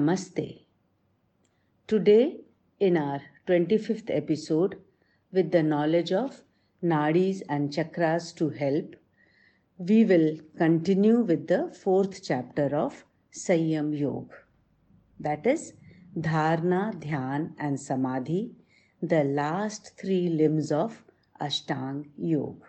Namaste. Today, in our 25th episode, with the knowledge of nadis and chakras to help, we will continue with the fourth chapter of Sayam Yoga. That is Dharna, Dhyan, and Samadhi, the last three limbs of Ashtang Yoga.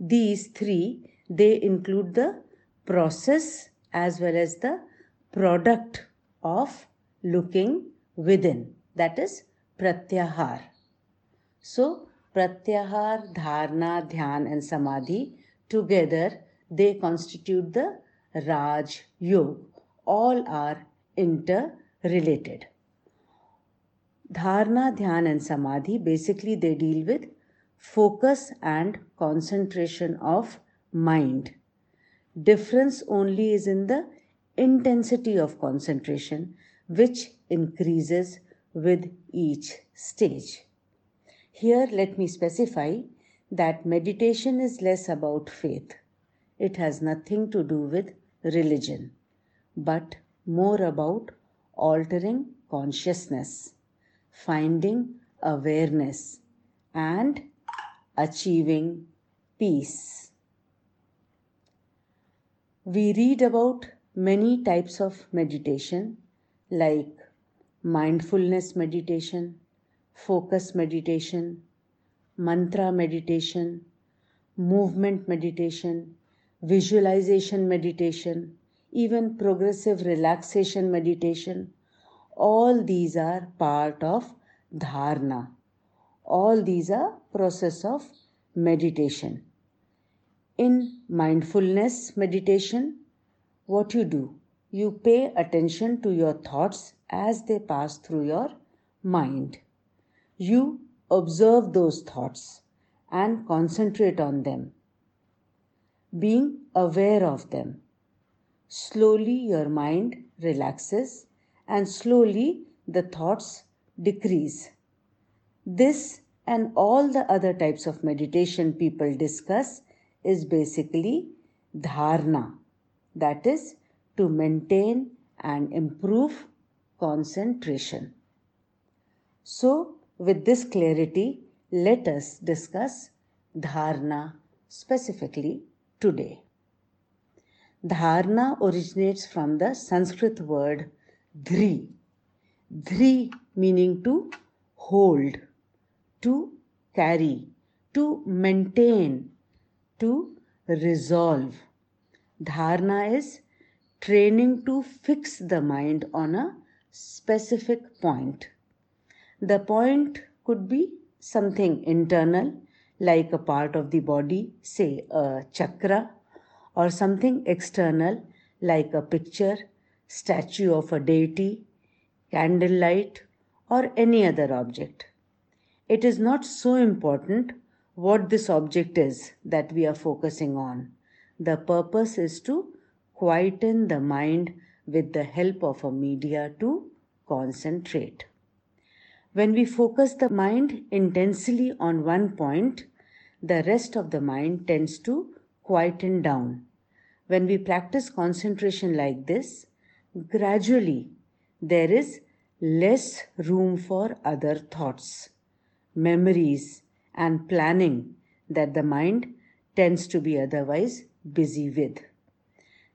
These three, they include the process as well as the product of looking within, that is pratyahar. So, pratyahar, dharna, dhyan, and samadhi together they constitute the Raj Yoga. All are interrelated. Dharna, Dhyan, and Samadhi basically they deal with focus and concentration of mind. Difference only is in the intensity of concentration, which increases with each stage. Here, let me specify that meditation is less about faith. It has nothing to do with religion, but more about altering consciousness, finding awareness, and achieving peace. We read about many types of meditation like mindfulness meditation, focus meditation, mantra meditation, movement meditation, visualization meditation, even progressive relaxation meditation. All these are part of dharna. All these are process of meditation. In mindfulness meditation, what you do? You pay attention to your thoughts as they pass through your mind. You observe those thoughts and concentrate on them, being aware of them. Slowly, your mind relaxes and slowly the thoughts decrease. This and all the other types of meditation people discuss is basically dharna, that is, to maintain and improve concentration. So, with this clarity, let us discuss dharna specifically today. Dharna originates from the Sanskrit word dhri. Dhri meaning to hold, to carry, to maintain, to resolve. Dharna is training to fix the mind on a specific point. The point could be something internal, like a part of the body, say a chakra, or something external, like a picture, statue of a deity, candlelight, or any other object. It is not so important what this object is that we are focusing on. The purpose is to quieten the mind with the help of a media to concentrate. When we focus the mind intensely on one point, the rest of the mind tends to quieten down. When we practice concentration like this, gradually there is less room for other thoughts, memories, and planning that the mind tends to be otherwise busy with.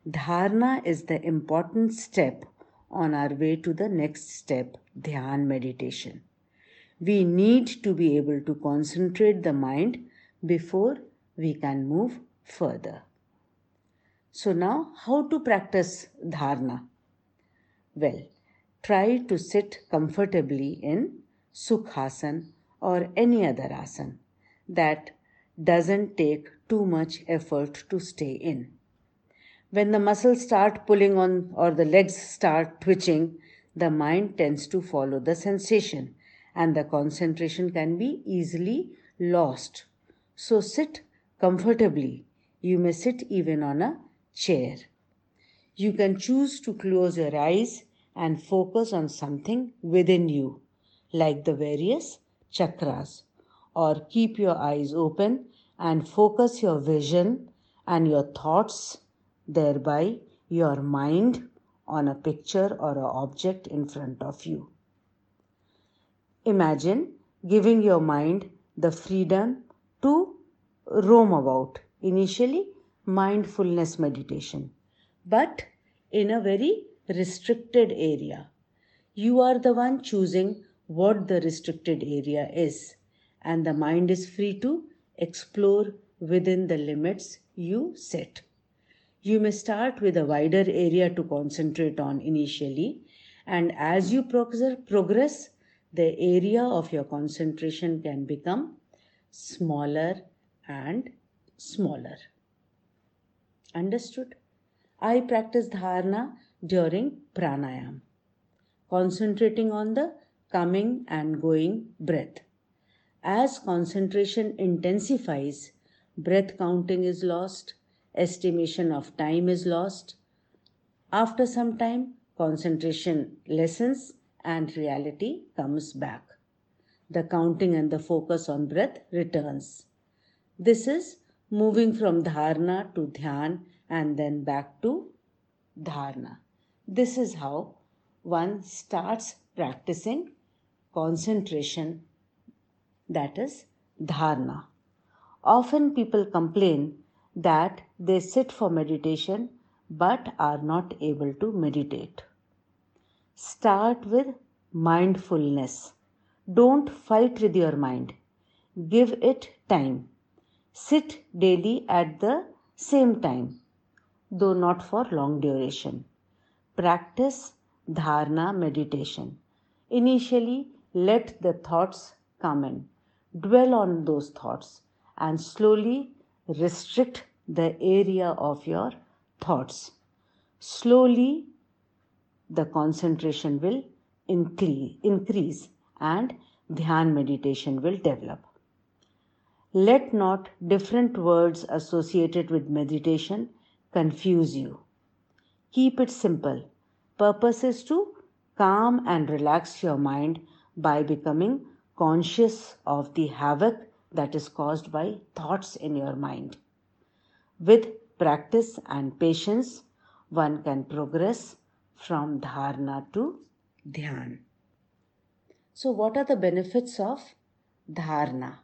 Dharna is the important step on our way to the next step, Dhyan meditation. We need to be able to concentrate the mind before we can move further. So, now how to practice dharna? Well, try to sit comfortably in Sukhasana or any other asana that doesn't take too much effort to stay in when the muscles start pulling on or the legs start twitching, the mind tends to follow the sensation and the concentration can be easily lost. So sit comfortably. You may sit even on a chair. You can choose to close your eyes and focus on something within you, like the various chakras, or keep your eyes open and focus your vision and your thoughts thereby your mind on a picture or an object in front of you. Imagine giving your mind the freedom to roam about. Initially, mindfulness meditation, but in a very restricted area. You are the one choosing what the restricted area is, and the mind is free to explore within the limits you set. You may start with a wider area to concentrate on initially, and as you progress, the area of your concentration can become smaller and smaller. Understood? I practice dharana during pranayam, concentrating on the coming and going breath. As concentration intensifies, breath counting is lost, estimation of time is lost. After some time, concentration lessens and reality comes back. The counting and the focus on breath returns. This is moving from dharana to dhyan and then back to dharana. This is how one starts practicing concentration, that is dharana. Often people complain that they sit for meditation but are not able to meditate. Start with mindfulness. Don't fight with your mind. Give it time. Sit daily at the same time, though not for long duration. Practice dharana meditation. Initially, let the thoughts come in. Dwell on those thoughts and slowly restrict the area of your thoughts. Slowly the concentration will increase and dhyan meditation will develop. Let not different words associated with meditation confuse you. Keep it simple. Purpose is to calm and relax your mind by becoming conscious of the havoc that is caused by thoughts in your mind. With practice and patience, one can progress from dharana to dhyan. So, what are the benefits of dharana?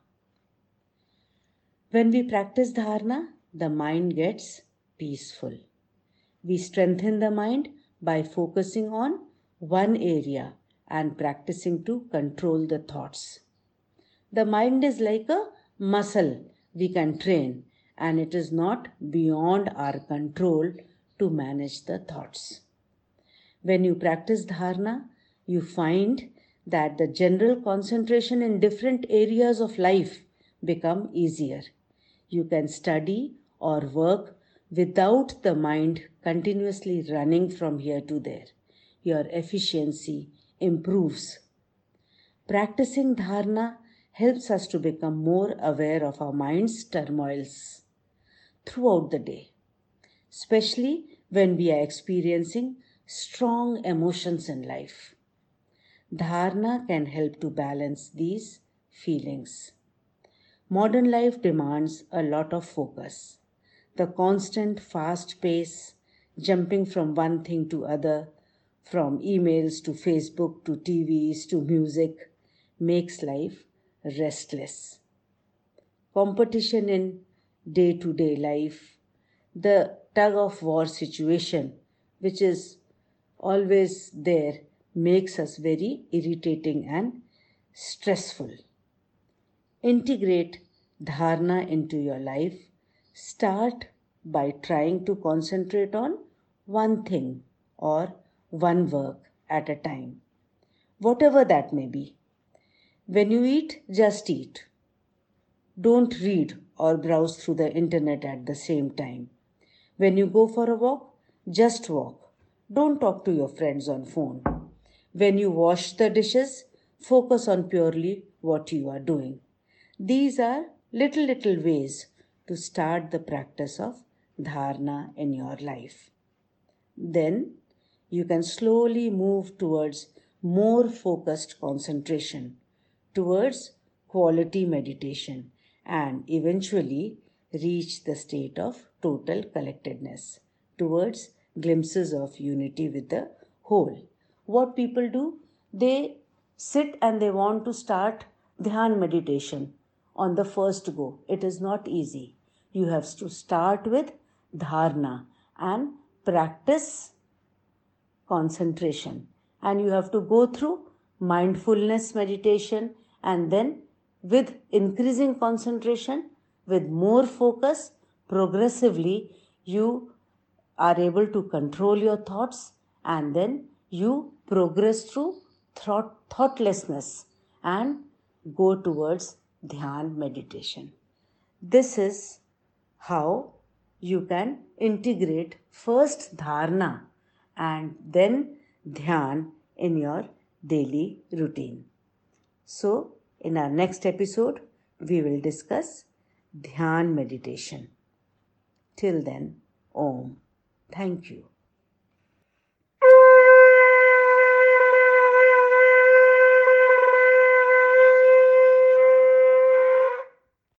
When we practice dharana, the mind gets peaceful. We strengthen the mind by focusing on one area and practicing to control the thoughts. The mind is like a muscle we can train, and it is not beyond our control to manage the thoughts. When you practice dharana, you find that the general concentration in different areas of life become easier. You can study or work without the mind continuously running from here to there. Your efficiency improves. Practicing dharana helps us to become more aware of our mind's turmoils throughout the day, especially when we are experiencing strong emotions in life. Dharana can help to balance these feelings. Modern life demands a lot of focus. The constant fast pace, jumping from one thing to other, from emails to Facebook to TVs to music, makes life restless. Competition in day to day life, the tug of war situation, which is always there makes us very irritating and stressful. Integrate dharana into your life. Start by trying to concentrate on one thing or one work at a time, whatever that may be. When you eat, just eat. Don't read or browse through the internet at the same time. When you go for a walk, just walk don't talk to your friends on phone. When you wash the dishes, focus on purely what you are doing. These are little, little ways to start the practice of dharana in your life. Then you can slowly move towards more focused concentration, towards quality meditation, and eventually reach the state of total collectedness, towards glimpses of unity with the whole. What people do, they sit and they want to start dhyan meditation on the first go. It is not easy. You have to start with dharna and practice concentration. And you have to go through mindfulness meditation and then with increasing concentration, with more focus, progressively you are able to control your thoughts and then you progress through thought, thoughtlessness and go towards dhyan meditation. This is how you can integrate first dharna and then dhyan in your daily routine. So, in our next episode, we will discuss Dhyan meditation. Till then, Om. Thank you.